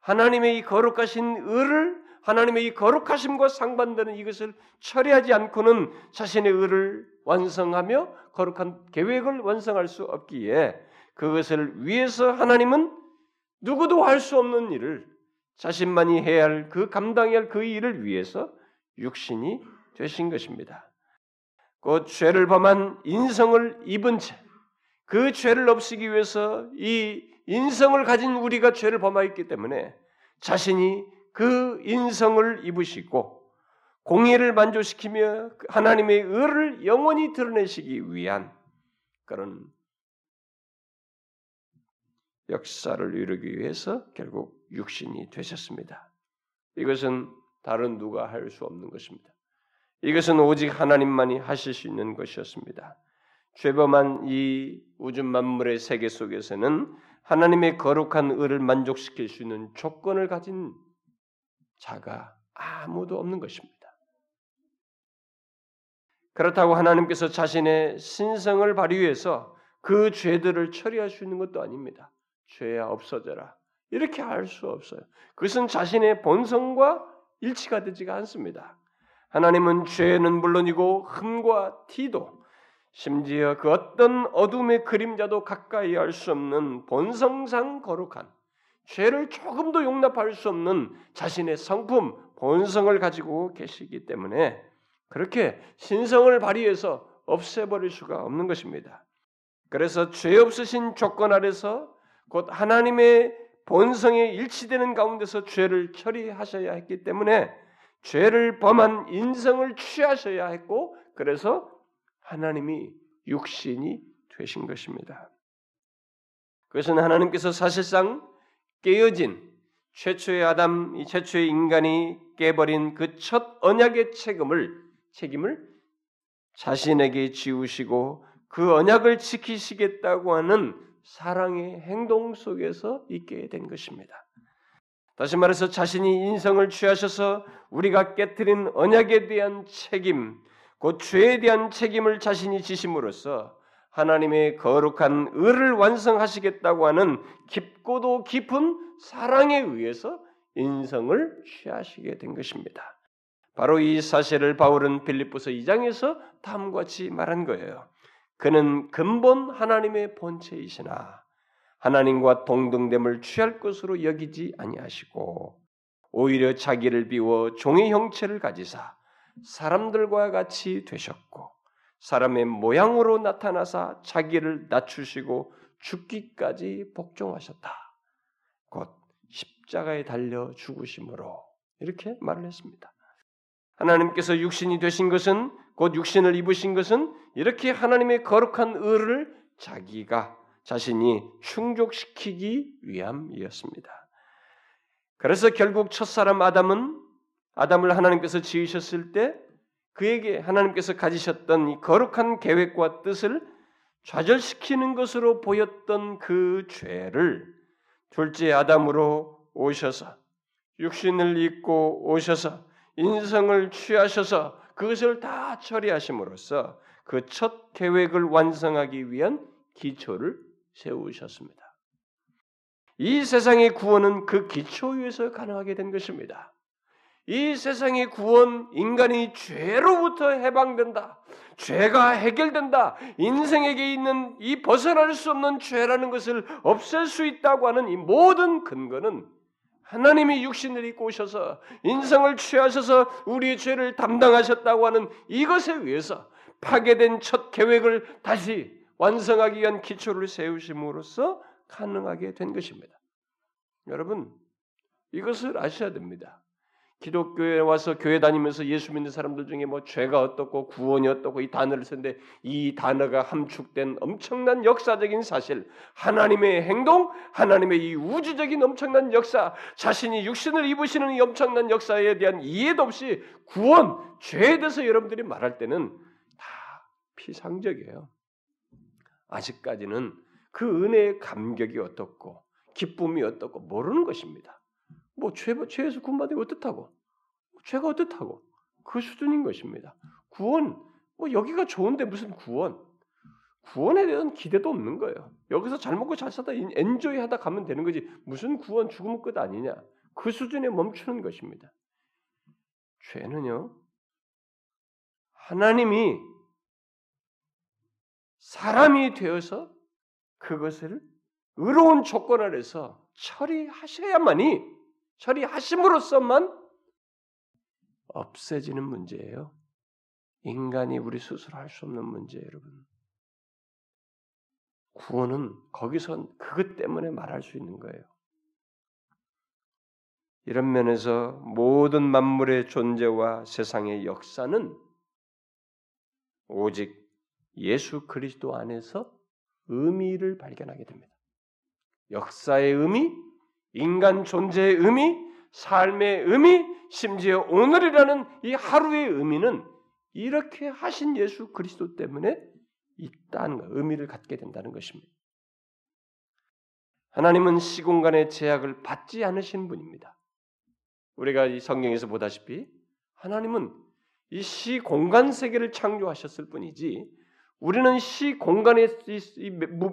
하나님의 이 거룩하신 의를 하나님의 이 거룩하심과 상반되는 이것을 처리하지 않고는 자신의 의를 완성하며 거룩한 계획을 완성할 수 없기에 그것을 위해서 하나님은 누구도 할 수 없는 일을 자신만이 해야 할 그 감당해야 할 그 일을 위해서 육신이 되신 것입니다. 곧 죄를 범한 인성을 입은 채 그 죄를 없애기 위해서 이 인성을 가진 우리가 죄를 범하였기 때문에 자신이 그 인성을 입으시고 공의를 만족시키며 하나님의 의를 영원히 드러내시기 위한 그런 역사를 이루기 위해서 결국 육신이 되셨습니다. 이것은 다른 누가 할 수 없는 것입니다. 이것은 오직 하나님만이 하실 수 있는 것이었습니다. 죄범한 이 우주 만물의 세계 속에서는 하나님의 거룩한 의를 만족시킬 수 있는 조건을 가진 자가 아무도 없는 것입니다. 그렇다고 하나님께서 자신의 신성을 발휘해서 그 죄들을 처리할 수 있는 것도 아닙니다. 죄야 없어져라. 이렇게 할 수 없어요. 그것은 자신의 본성과 일치가 되지가 않습니다. 하나님은 죄는 물론이고 흠과 티도 심지어 그 어떤 어둠의 그림자도 가까이 할 수 없는 본성상 거룩한 죄를 조금도 용납할 수 없는 자신의 성품, 본성을 가지고 계시기 때문에 그렇게 신성을 발휘해서 없애버릴 수가 없는 것입니다. 그래서 죄 없으신 조건 아래서 곧 하나님의 본성에 일치되는 가운데서 죄를 처리하셔야 했기 때문에 죄를 범한 인성을 취하셔야 했고 그래서 하나님이 육신이 되신 것입니다. 그것은 하나님께서 사실상 깨어진 최초의 아담, 이 최초의 인간이 깨버린 그 첫 언약의 책임을 책임을 자신에게 지우시고 그 언약을 지키시겠다고 하는 사랑의 행동 속에서 있게 된 것입니다. 다시 말해서 자신이 인성을 취하셔서 우리가 깨뜨린 언약에 대한 책임, 곧 죄에 대한 책임을 자신이 지심으로써 하나님의 거룩한 의를 완성하시겠다고 하는 깊고도 깊은 사랑에 의해서 인성을 취하시게 된 것입니다. 바로 이 사실을 바울은 빌립보서 2장에서 다음과 같이 말한 거예요. 그는 근본 하나님의 본체이시나 하나님과 동등됨을 취할 것으로 여기지 아니하시고 오히려 자기를 비워 종의 형체를 가지사 사람들과 같이 되셨고 사람의 모양으로 나타나사 자기를 낮추시고 죽기까지 복종하셨다. 곧 십자가에 달려 죽으심으로 이렇게 말을 했습니다. 하나님께서 육신이 되신 것은 곧 육신을 입으신 것은 이렇게 하나님의 거룩한 의를 자기가 자신이 충족시키기 위함이었습니다. 그래서 결국 첫사람 아담은 아담을 하나님께서 지으셨을 때 그에게 하나님께서 가지셨던 이 거룩한 계획과 뜻을 좌절시키는 것으로 보였던 그 죄를 둘째 아담으로 오셔서 육신을 입고 오셔서 인성을 취하셔서 그것을 다 처리하심으로써 그 첫 계획을 완성하기 위한 기초를 세우셨습니다. 이 세상의 구원은 그 기초 위에서 가능하게 된 것입니다. 이 세상의 구원, 인간이 죄로부터 해방된다. 죄가 해결된다. 인생에게 있는 이 벗어날 수 없는 죄라는 것을 없앨 수 있다고 하는 이 모든 근거는 하나님이 육신을 입고 오셔서 인성을 취하셔서 우리의 죄를 담당하셨다고 하는 이것에 의해서 파괴된 첫 계획을 다시 완성하기 위한 기초를 세우심으로써 가능하게 된 것입니다. 여러분, 이것을 아셔야 됩니다. 기독교에 와서 교회 다니면서 예수 믿는 사람들 중에 뭐 죄가 어떻고 구원이 어떻고 이 단어를 쓰는데 이 단어가 함축된 엄청난 역사적인 사실, 하나님의 행동, 하나님의 이 우주적인 엄청난 역사, 자신이 육신을 입으시는 이 엄청난 역사에 대한 이해도 없이 구원, 죄에 대해서 여러분들이 말할 때는 다 피상적이에요. 아직까지는 그 은혜의 감격이 어떻고 기쁨이 어떻고 모르는 것입니다. 뭐 죄, 죄에서 구원받으 어떻다고? 죄가 어떻다고? 그 수준인 것입니다. 구원, 뭐 여기가 좋은데 무슨 구원? 구원에 대한 기대도 없는 거예요. 여기서 잘 먹고 잘 사다 엔조이 하다 가면 되는 거지 무슨 구원 죽으면 끝 아니냐? 그 수준에 멈추는 것입니다. 죄는요. 하나님이 사람이 되어서 그것을 의로운 조건 아래서 처리하셔야만이 처리하심으로써만 없애지는 문제예요. 인간이 우리 스스로 할 수 없는 문제예요, 여러분. 구원은 거기서 그것 때문에 말할 수 있는 거예요. 이런 면에서 모든 만물의 존재와 세상의 역사는 오직 예수 그리스도 안에서 의미를 발견하게 됩니다. 역사의 의미, 인간 존재의 의미, 삶의 의미, 심지어 오늘이라는 이 하루의 의미는 이렇게 하신 예수 그리스도 때문에 있다는 것, 의미를 갖게 된다는 것입니다. 하나님은 시공간의 제약을 받지 않으신 분입니다. 우리가 이 성경에서 보다시피 하나님은 이 시 공간 세계를 창조하셨을 뿐이지 우리는 시 공간에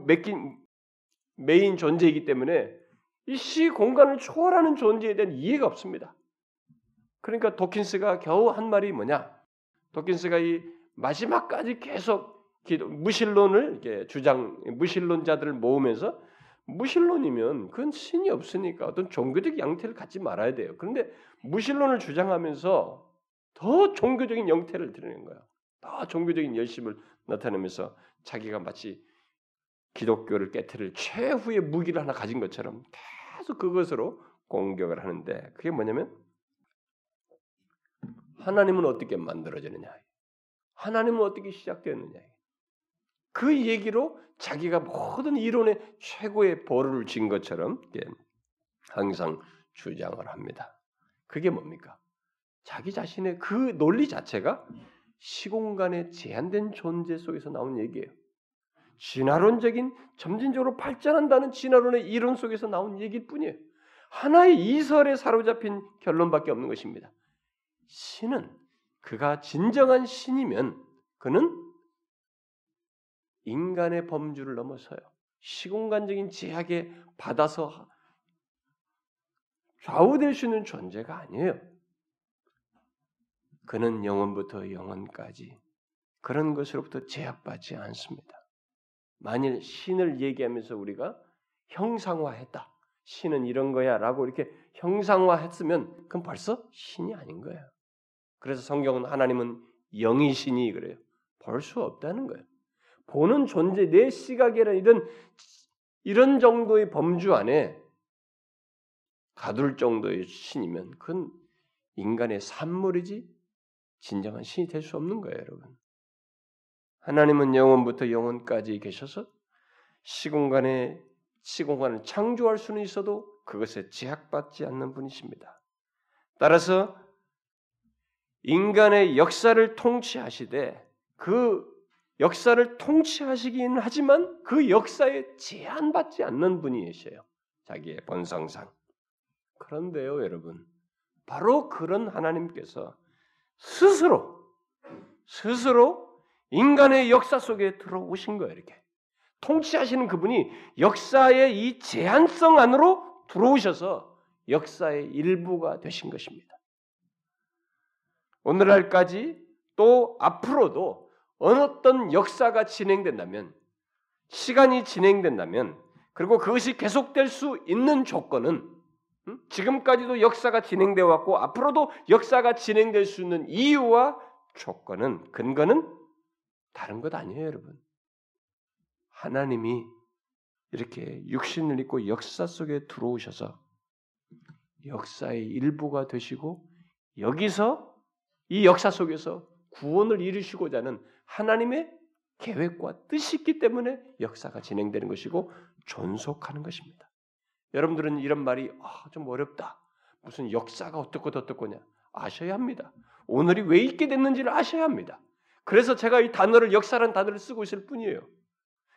맡긴 메인 존재이기 때문에 이 시 공간을 초월하는 존재에 대한 이해가 없습니다. 그러니까 도킨스가 겨우 한 말이 뭐냐? 도킨스가 이 마지막까지 계속 기도, 무신론을 이렇게 주장 무신론자들을 모으면서 무신론이면 그건 신이 없으니까 어떤 종교적 양태를 갖지 말아야 돼요. 그런데 무신론을 주장하면서 더 종교적인 형태를 드러낸 거야. 더 종교적인 열심을 나타내면서 자기가 마치 기독교를 깨뜨릴 최후의 무기를 하나 가진 것처럼 계속 그것으로 공격을 하는데 그게 뭐냐면 하나님은 어떻게 만들어지느냐, 하나님은 어떻게 시작되었느냐. 그 얘기로 자기가 모든 이론의 최고의 보루를 진 것처럼 항상 주장을 합니다. 그게 뭡니까? 자기 자신의 그 논리 자체가 시공간의 제한된 존재 속에서 나온 얘기예요. 진화론적인 점진적으로 발전한다는 진화론의 이론 속에서 나온 얘기일 뿐이에요. 하나의 이설에 사로잡힌 결론밖에 없는 것입니다. 신은 그가 진정한 신이면 그는 인간의 범주를 넘어서요. 시공간적인 제약에 받아서 좌우될 수 있는 존재가 아니에요. 그는 영원부터 영원까지 그런 것으로부터 제약받지 않습니다. 만일 신을 얘기하면서 우리가 형상화했다. 신은 이런 거야 라고 이렇게 형상화했으면 그건 벌써 신이 아닌 거예요. 그래서 성경은 하나님은 영이신이 그래요. 볼 수 없다는 거예요. 보는 존재 내 시각에는 이런 이런 정도의 범주 안에 가둘 정도의 신이면 그건 인간의 산물이지 진정한 신이 될 수 없는 거예요, 여러분. 하나님은 영원부터 영원까지 계셔서 시공간에 시공간을 창조할 수는 있어도 그것에 제약받지 않는 분이십니다. 따라서 인간의 역사를 통치하시되 그 역사를 통치하시기는 하지만 그 역사에 제한받지 않는 분이시에요. 자기의 본성상. 그런데요, 여러분. 바로 그런 하나님께서 스스로 스스로 인간의 역사 속에 들어오신 거예요, 이렇게. 통치하시는 그분이 역사의 이 제한성 안으로 들어오셔서 역사의 일부가 되신 것입니다. 오늘날까지 또 앞으로도 어느 어떤 역사가 진행된다면 시간이 진행된다면 그리고 그것이 계속될 수 있는 조건은 지금까지도 역사가 진행되어 왔고 앞으로도 역사가 진행될 수 있는 이유와 조건은 근거는 다른 것 아니에요, 여러분. 하나님이 이렇게 육신을 입고 역사 속에 들어오셔서 역사의 일부가 되시고 여기서 이 역사 속에서 구원을 이루시고자 하는 하나님의 계획과 뜻이 있기 때문에 역사가 진행되는 것이고 존속하는 것입니다. 여러분들은 이런 말이 아, 좀 어렵다. 무슨 역사가 어떻고 어떻고냐 아셔야 합니다. 오늘이 왜 있게 됐는지를 아셔야 합니다. 그래서 제가 이 단어를 역사라는 단어를 쓰고 있을 뿐이에요.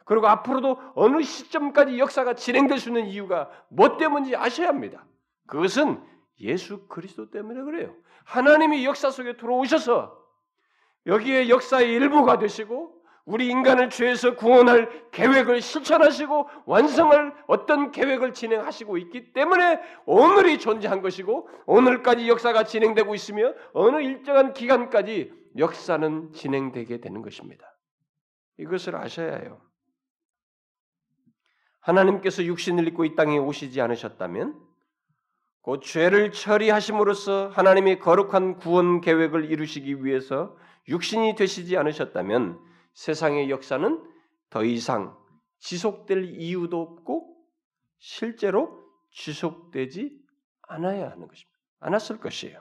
그리고 앞으로도 어느 시점까지 역사가 진행될 수 있는 이유가 뭐 때문인지 아셔야 합니다. 그것은 예수 그리스도 때문에 그래요. 하나님이 역사 속에 들어오셔서 여기에 역사의 일부가 되시고 우리 인간을 죄에서 구원할 계획을 실천하시고 완성할 어떤 계획을 진행하시고 있기 때문에 오늘이 존재한 것이고 오늘까지 역사가 진행되고 있으며 어느 일정한 기간까지 역사는 진행되게 되는 것입니다. 이것을 아셔야 해요. 하나님께서 육신을 입고 이 땅에 오시지 않으셨다면 곧 죄를 처리하심으로써 하나님의 거룩한 구원 계획을 이루시기 위해서 육신이 되시지 않으셨다면 세상의 역사는 더 이상 지속될 이유도 없고 실제로 지속되지 않아야 하는 것입니다. 않았을 것이에요.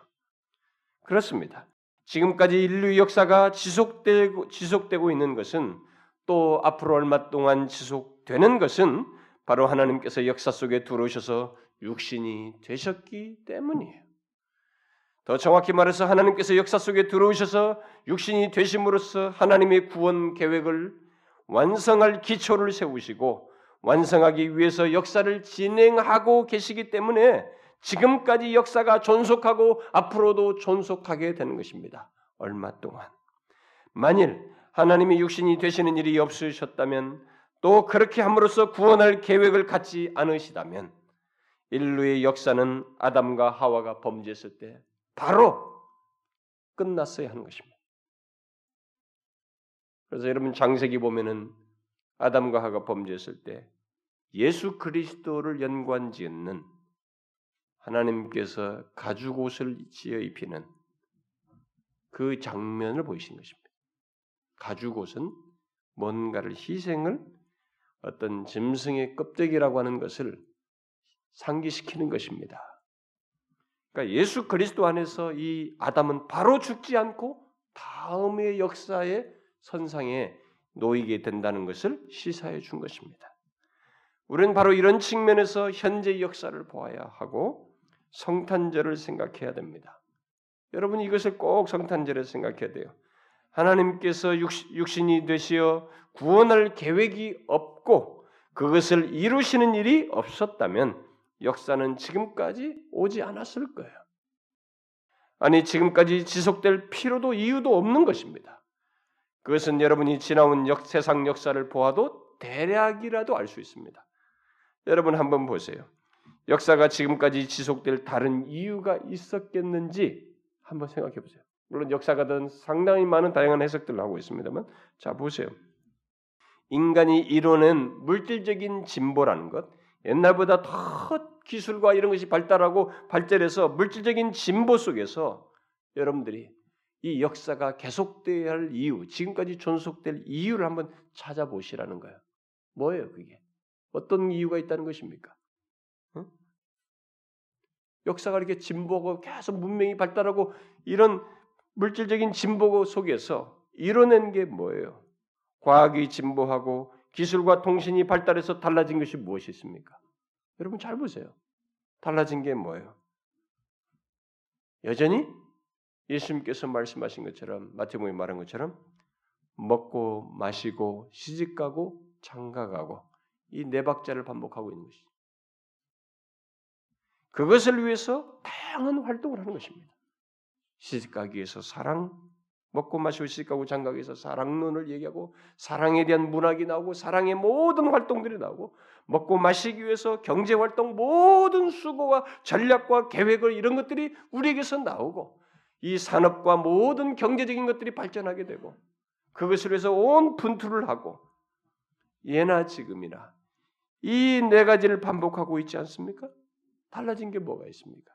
그렇습니다. 지금까지 인류 역사가 지속되고 지속되고 있는 것은 또 앞으로 얼마 동안 지속되는 것은 바로 하나님께서 역사 속에 들어오셔서 육신이 되셨기 때문이에요. 더 정확히 말해서 하나님께서 역사 속에 들어오셔서 육신이 되심으로써 하나님의 구원 계획을 완성할 기초를 세우시고 완성하기 위해서 역사를 진행하고 계시기 때문에 지금까지 역사가 존속하고 앞으로도 존속하게 되는 것입니다. 얼마 동안. 만일 하나님이 육신이 되시는 일이 없으셨다면 또 그렇게 함으로써 구원할 계획을 갖지 않으시다면 인류의 역사는 아담과 하와가 범죄했을 때 바로 끝났어야 하는 것입니다. 그래서 여러분 장세기 보면은 아담과 하가 범죄했을 때 예수 그리스도를 연관지은 하나님께서 가죽 옷을 지어 입히는 그 장면을 보이신 것입니다. 가죽 옷은 뭔가를 희생을 어떤 짐승의 껍데기라고 하는 것을 상기시키는 것입니다. 그러니까 예수 그리스도 안에서 이 아담은 바로 죽지 않고 다음의 역사의 선상에 놓이게 된다는 것을 시사해 준 것입니다. 우리는 바로 이런 측면에서 현재 역사를 보아야 하고 성탄절을 생각해야 됩니다. 여러분 이것을 꼭 성탄절에 생각해야 돼요. 하나님께서 육신이 되시어 구원할 계획이 없고 그것을 이루시는 일이 없었다면 역사는 지금까지 오지 않았을 거예요. 아니, 지금까지 지속될 필요도 이유도 없는 것입니다. 그것은 여러분이 지나온 역, 세상 역사를 보아도 대략이라도 알 수 있습니다. 여러분 한번 보세요. 역사가 지금까지 지속될 다른 이유가 있었겠는지 한번 생각해 보세요. 물론 역사가든 상당히 많은 다양한 해석들을 하고 있습니다만, 자 보세요. 인간이 이뤄낸 물질적인 진보라는 것, 옛날보다 더 기술과 이런 것이 발달하고 발전해서 물질적인 진보 속에서 여러분들이 이 역사가 계속돼야 할 이유, 지금까지 존속될 이유를 한번 찾아보시라는 거예요. 뭐예요, 그게? 어떤 이유가 있다는 것입니까? 응? 역사가 이렇게 진보하고 계속 문명이 발달하고 이런 물질적인 진보 속에서 이뤄낸 게 뭐예요? 과학이 진보하고 기술과 통신이 발달해서 달라진 것이 무엇이 있습니까? 여러분 잘 보세요. 달라진 게 뭐예요? 여전히 예수님께서 말씀하신 것처럼 마태복음에 말한 것처럼 먹고 마시고 시집가고 장가가고 이 네 박자를 반복하고 있는 것이죠. 그것을 위해서 다양한 활동을 하는 것입니다. 시집가기 위해서 사랑, 먹고 마시고 시집가고 장가기 위해서 사랑론을 얘기하고 사랑에 대한 문학이 나오고 사랑의 모든 활동들이 나오고 먹고 마시기 위해서 경제 활동 모든 수고와 전략과 계획을 이런 것들이 우리에게서 나오고 이 산업과 모든 경제적인 것들이 발전하게 되고 그것을 위해서 온 분투를 하고 예나 지금이나 이 네 가지를 반복하고 있지 않습니까? 달라진 게 뭐가 있습니까?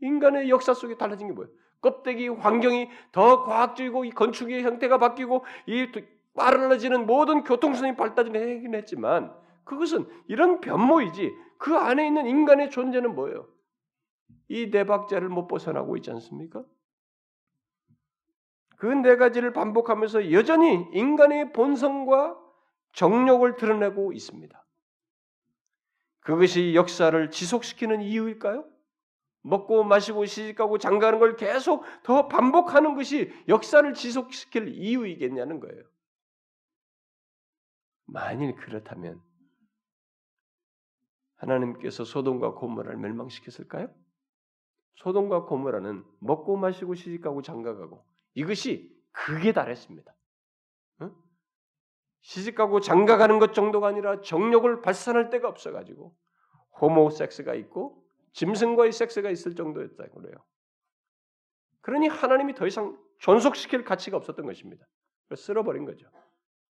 인간의 역사 속에 달라진 게 뭐예요? 껍데기 환경이 더 과학적이고 이 건축의 형태가 바뀌고 이 빠르지는 모든 교통수단이 발달하긴 했지만 그것은 이런 변모이지 그 안에 있는 인간의 존재는 뭐예요? 이네 박자를 못 벗어나고 있지 않습니까? 그 네 가지를 반복하면서 여전히 인간의 본성과 정욕을 드러내고 있습니다. 그것이 역사를 지속시키는 이유일까요? 먹고 마시고 시집가고 장가는 걸 계속 더 반복하는 것이 역사를 지속시킬 이유이겠냐는 거예요. 만일 그렇다면 하나님께서 소돔과 고모라를 멸망시켰을까요? 소돔과 고모라는 먹고 마시고 시집가고 장가가고 이것이 극에 달했습니다. 응? 시집가고 장가가는 것 정도가 아니라 정욕을 발산할 데가 없어가지고 호모 섹스가 있고 짐승과의 섹스가 있을 정도였다고 그래요. 그러니 하나님이 더 이상 존속시킬 가치가 없었던 것입니다. 쓸어버린 거죠.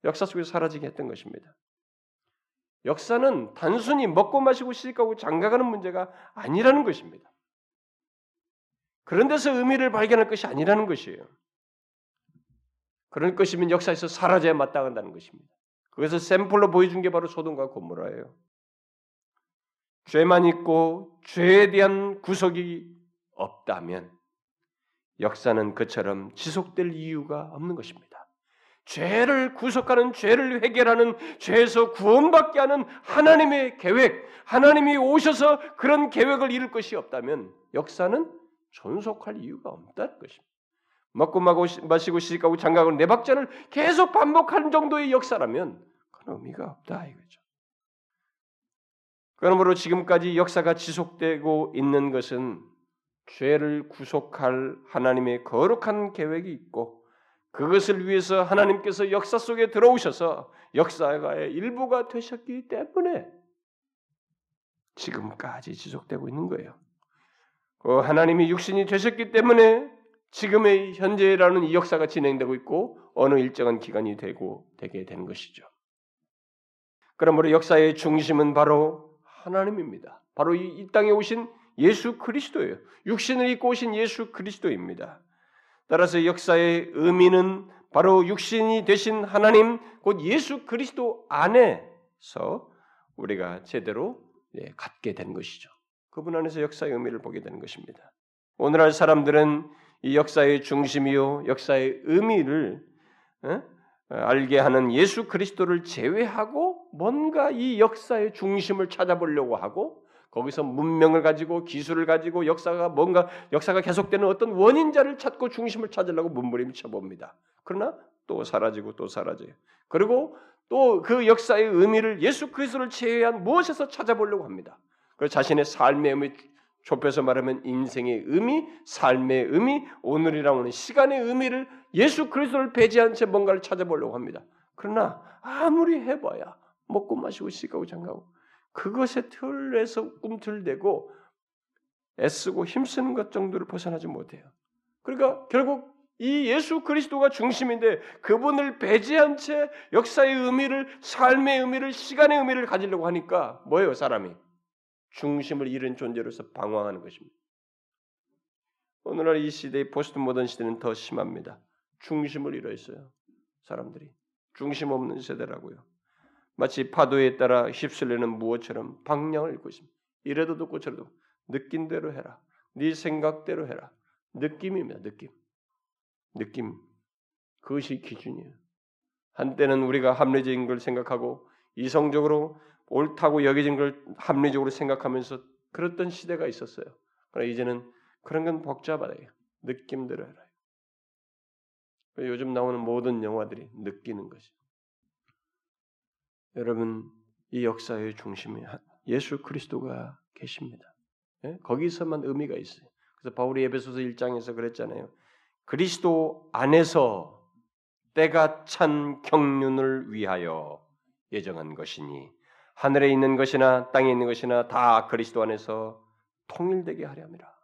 역사 속에서 사라지게 했던 것입니다. 역사는 단순히 먹고 마시고 시집가고 장가가는 문제가 아니라는 것입니다. 그런 데서 의미를 발견할 것이 아니라는 것이에요. 그럴 것이면 역사에서 사라져야 마땅한다는 것입니다. 그래서 샘플로 보여준 게 바로 소돔과 고모라예요. 죄만 있고 죄에 대한 구속이 없다면 역사는 그처럼 지속될 이유가 없는 것입니다. 죄를 구속하는 죄를 해결하는 죄에서 구원받게 하는 하나님의 계획, 하나님이 오셔서 그런 계획을 이룰 것이 없다면 역사는 존속할 이유가 없다는 것입니다. 먹고 마시고 시집가고 장가가고 네 박자를 계속 반복하는 정도의 역사라면 그런 의미가 없다 이거죠. 그러므로 지금까지 역사가 지속되고 있는 것은 죄를 구속할 하나님의 거룩한 계획이 있고 그것을 위해서 하나님께서 역사 속에 들어오셔서 역사의 일부가 되셨기 때문에 지금까지 지속되고 있는 거예요. 그 하나님이 육신이 되셨기 때문에 지금의 현재라는 이 역사가 진행되고 있고 어느 일정한 기간이 되고 되게 되는 것이죠. 그러므로 역사의 중심은 바로 하나님입니다. 바로 이, 이 땅에 오신 예수 그리스도예요. 육신을 입고 오신 예수 그리스도입니다. 따라서 역사의 의미는 바로 육신이 되신 하나님 곧 예수 그리스도 안에서 우리가 제대로 예, 갖게 된 것이죠. 그분 안에서 역사의 의미를 보게 되는 것입니다. 오늘날 사람들은 이 역사의 중심이요, 역사의 의미를 어? 알게 하는 예수 그리스도를 제외하고 뭔가 이 역사의 중심을 찾아보려고 하고 거기서 문명을 가지고 기술을 가지고 역사가 뭔가 역사가 계속되는 어떤 원인자를 찾고 중심을 찾으려고 몸부림쳐 봅니다. 그러나 또 사라지고 또 사라져요. 그리고 또 그 역사의 의미를 예수 그리스도를 제외한 무엇에서 찾아보려고 합니다. 그래서 자신의 삶의 의미 좁혀서 말하면 인생의 의미, 삶의 의미, 오늘이라고 하는 시간의 의미를 예수 그리스도를 배제한 채 뭔가를 찾아보려고 합니다. 그러나 아무리 해봐야 먹고 마시고 시가고 장가고 그것의 틀에서 꿈틀대고 애쓰고 힘쓰는 것 정도를 벗어나지 못해요. 그러니까 결국 이 예수 그리스도가 중심인데 그분을 배제한 채 역사의 의미를 삶의 의미를 시간의 의미를 가지려고 하니까 뭐예요 사람이 중심을 잃은 존재로서 방황하는 것입니다. 오늘날 이 시대의 포스트 모던 시대는 더 심합니다. 중심을 잃어 있어요. 사람들이 중심 없는 세대라고요. 마치 파도에 따라 휩쓸리는 무엇처럼 방향을 잃고 있습니다. 이래도 듣고 저래도 느낀 대로 해라. 네 생각대로 해라. 느낌입니다. 느낌. 느낌. 그것이 기준이에요. 한때는 우리가 합리적인 걸 생각하고 이성적으로 옳다고 여겨진 걸 합리적으로 생각하면서 그랬던 시대가 있었어요. 그러나 이제는 그런 건 복잡하다. 느낌대로 해라. 요즘 나오는 모든 영화들이 느끼는 것이. 여러분 이 역사의 중심에 예수 그리스도가 계십니다. 예? 거기서만 의미가 있어요. 그래서 바울이 에베소서 1장에서 그랬잖아요. 그리스도 안에서 때가 찬 경륜을 위하여 예정한 것이니 하늘에 있는 것이나 땅에 있는 것이나 다 그리스도 안에서 통일되게 하려 합니다.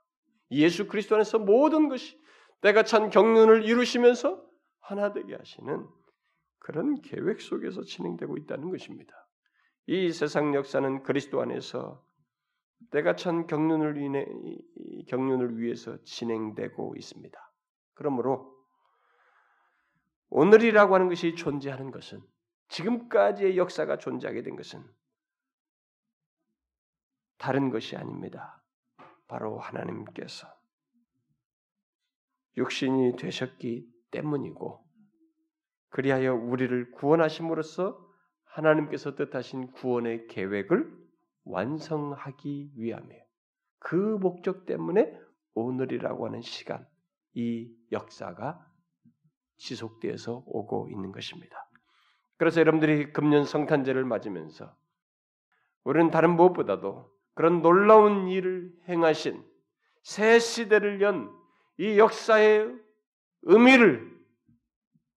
예수 그리스도 안에서 모든 것이 때가 찬 경륜을 이루시면서 하나 되게 하시는 그런 계획 속에서 진행되고 있다는 것입니다. 이 세상 역사는 그리스도 안에서 때가 찬 경륜을 인해 경륜을 위해서 진행되고 있습니다. 그러므로 오늘이라고 하는 것이 존재하는 것은 지금까지의 역사가 존재하게 된 것은 다른 것이 아닙니다. 바로 하나님께서 육신이 되셨기 때문이고 그리하여 우리를 구원하심으로써 하나님께서 뜻하신 구원의 계획을 완성하기 위함이에요. 그 목적 때문에 오늘이라고 하는 시간, 이 역사가 지속되어서 오고 있는 것입니다. 그래서 여러분들이 금년 성탄제를 맞으면서 우리는 다른 무엇보다도 그런 놀라운 일을 행하신 새 시대를 연 이 역사의 의미를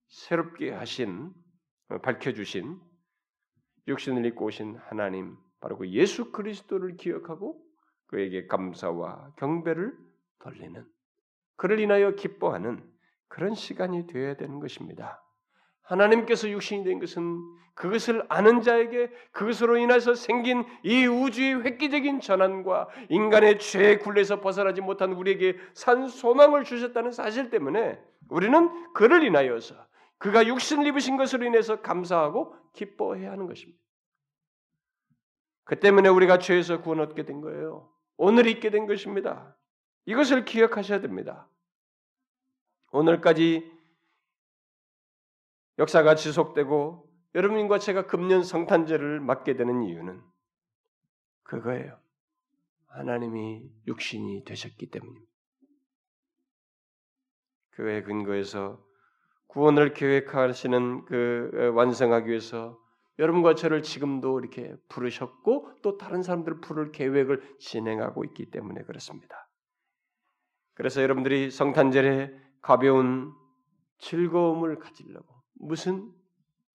새롭게 하신 어, 밝혀 주신 육신을 입고 오신 하나님 바로 그 예수 그리스도를 기억하고 그에게 감사와 경배를 돌리는 그를 인하여 기뻐하는 그런 시간이 되어야 되는 것입니다. 하나님께서 육신이 된 것은 그것을 아는 자에게 그것으로 인해서 생긴 이 우주의 획기적인 전환과 인간의 죄의 굴레에서 벗어나지 못한 우리에게 산 소망을 주셨다는 사실 때문에 우리는 그를 인하여서 그가 육신을 입으신 것으로 인해서 감사하고 기뻐해야 하는 것입니다. 그 때문에 우리가 죄에서 구원 얻게 된 거예요. 오늘 있게 된 것입니다. 이것을 기억하셔야 됩니다. 오늘까지 역사가 지속되고 여러분과 제가 금년 성탄절을 맞게 되는 이유는 그거예요. 하나님이 육신이 되셨기 때문입니다. 그의 근거에서 구원을 계획하시는 그 완성하기 위해서 여러분과 저를 지금도 이렇게 부르셨고 또 다른 사람들을 부를 계획을 진행하고 있기 때문에 그렇습니다. 그래서 여러분들이 성탄절에 가벼운 즐거움을 가지려고 무슨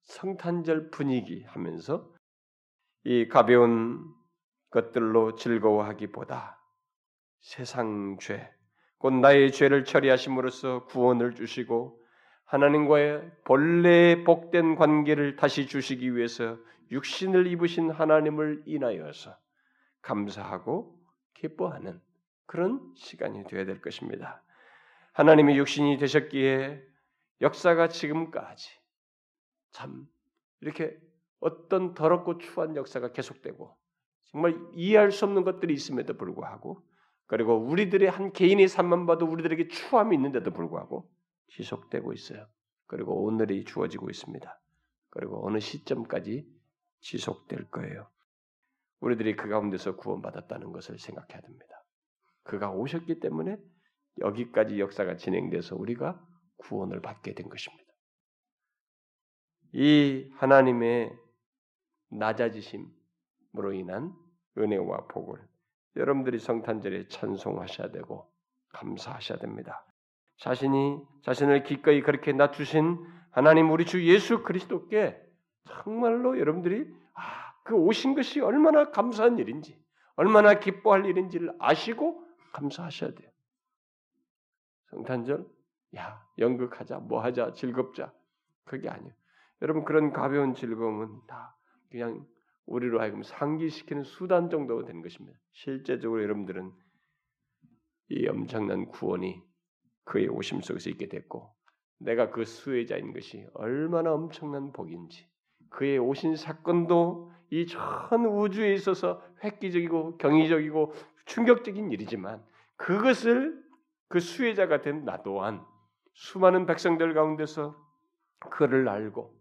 성탄절 분위기 하면서 이 가벼운 것들로 즐거워하기보다 세상 죄, 곧 나의 죄를 처리하심으로써 구원을 주시고 하나님과의 본래 복된 관계를 다시 주시기 위해서 육신을 입으신 하나님을 인하여서 감사하고 기뻐하는 그런 시간이 되어야 될 것입니다. 하나님이 육신이 되셨기에 역사가 지금까지 참 이렇게 어떤 더럽고 추한 역사가 계속되고 정말 이해할 수 없는 것들이 있음에도 불구하고 그리고 우리들의 한 개인의 삶만 봐도 우리들에게 추함이 있는데도 불구하고 지속되고 있어요. 그리고 오늘이 주어지고 있습니다. 그리고 어느 시점까지 지속될 거예요. 우리들이 그 가운데서 구원받았다는 것을 생각해야 됩니다. 그가 오셨기 때문에 여기까지 역사가 진행돼서 우리가 구원을 받게 된 것입니다. 이 하나님의 낮아지심으로 인한 은혜와 복을 여러분들이 성탄절에 찬송하셔야 되고 감사하셔야 됩니다. 자신이 자신을 기꺼이 그렇게 낮추신 하나님 우리 주 예수 그리스도께 정말로 여러분들이 아, 그 오신 것이 얼마나 감사한 일인지, 얼마나 기뻐할 일인지를 아시고 감사하셔야 돼요. 성탄절, 야, 연극하자, 뭐 하자, 즐겁자. 그게 아니에요. 여러분, 그런 가벼운 즐거움은 다 그냥 우리로 하여금 상기시키는 수단 정도 된 것입니다. 실제적으로 여러분들은 이 엄청난 구원이 그의 오심 속에서 있게 됐고 내가 그 수혜자인 것이 얼마나 엄청난 복인지 그의 오신 사건도 이 전 우주에 있어서 획기적이고 경이적이고 충격적인 일이지만 그것을 그 수혜자가 된 나 또한 수많은 백성들 가운데서 그를 알고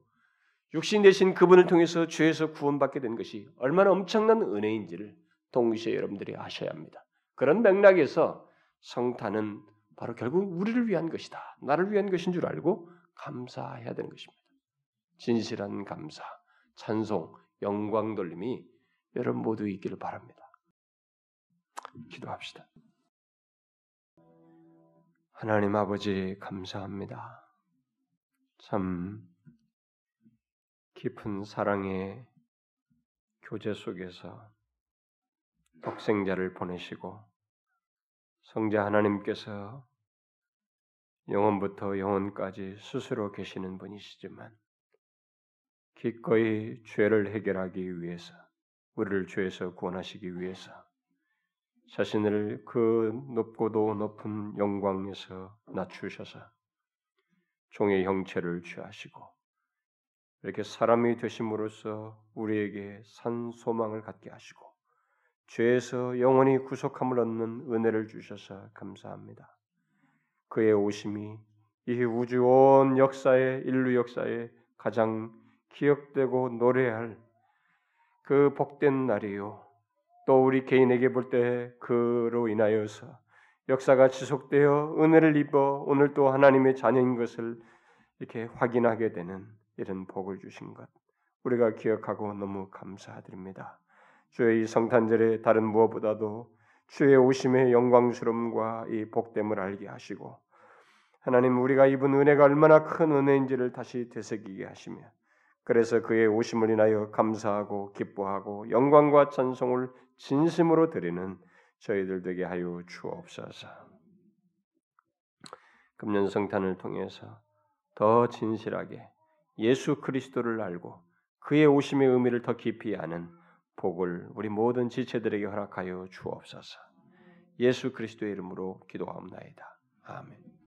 육신 대신 그분을 통해서 죄에서 구원받게 된 것이 얼마나 엄청난 은혜인지를 동시에 여러분들이 아셔야 합니다. 그런 맥락에서 성탄은 바로 결국 우리를 위한 것이다. 나를 위한 것인 줄 알고 감사해야 되는 것입니다. 진실한 감사, 찬송, 영광 돌림이 여러분 모두 있기를 바랍니다. 기도합시다. 하나님 아버지 감사합니다. 참 깊은 사랑의 교제 속에서 독생자를 보내시고 성자 하나님께서 영원부터 영원까지 스스로 계시는 분이시지만 기꺼이 죄를 해결하기 위해서 우리를 죄에서 구원하시기 위해서 자신을 그 높고도 높은 영광에서 낮추셔서 종의 형체를 취하시고 이렇게 사람이 되심으로써 우리에게 산 소망을 갖게 하시고 죄에서 영원히 구속함을 얻는 은혜를 주셔서 감사합니다. 그의 오심이 이 우주 온 역사의 인류 역사에 가장 기억되고 노래할 그 복된 날이요. 또 우리 개인에게 볼 때 그로 인하여서 역사가 지속되어 은혜를 입어 오늘 또 하나님의 자녀인 것을 이렇게 확인하게 되는 이런 복을 주신 것 우리가 기억하고 너무 감사드립니다. 주의 이 성탄절에 다른 무엇보다도 주의 오심의 영광스러움과 이 복됨을 알게 하시고 하나님 우리가 입은 은혜가 얼마나 큰 은혜인지를 다시 되새기게 하시며 그래서 그의 오심을 인하여 감사하고 기뻐하고 영광과 찬송을 진심으로 드리는 저희들 되게 하여 주옵소서. 금년 성탄을 통해서 더 진실하게 예수 그리스도를 알고 그의 오심의 의미를 더 깊이 아는 복을 우리 모든 지체들에게 허락하여 주옵소서. 예수 그리스도의 이름으로 기도하옵나이다. 아멘.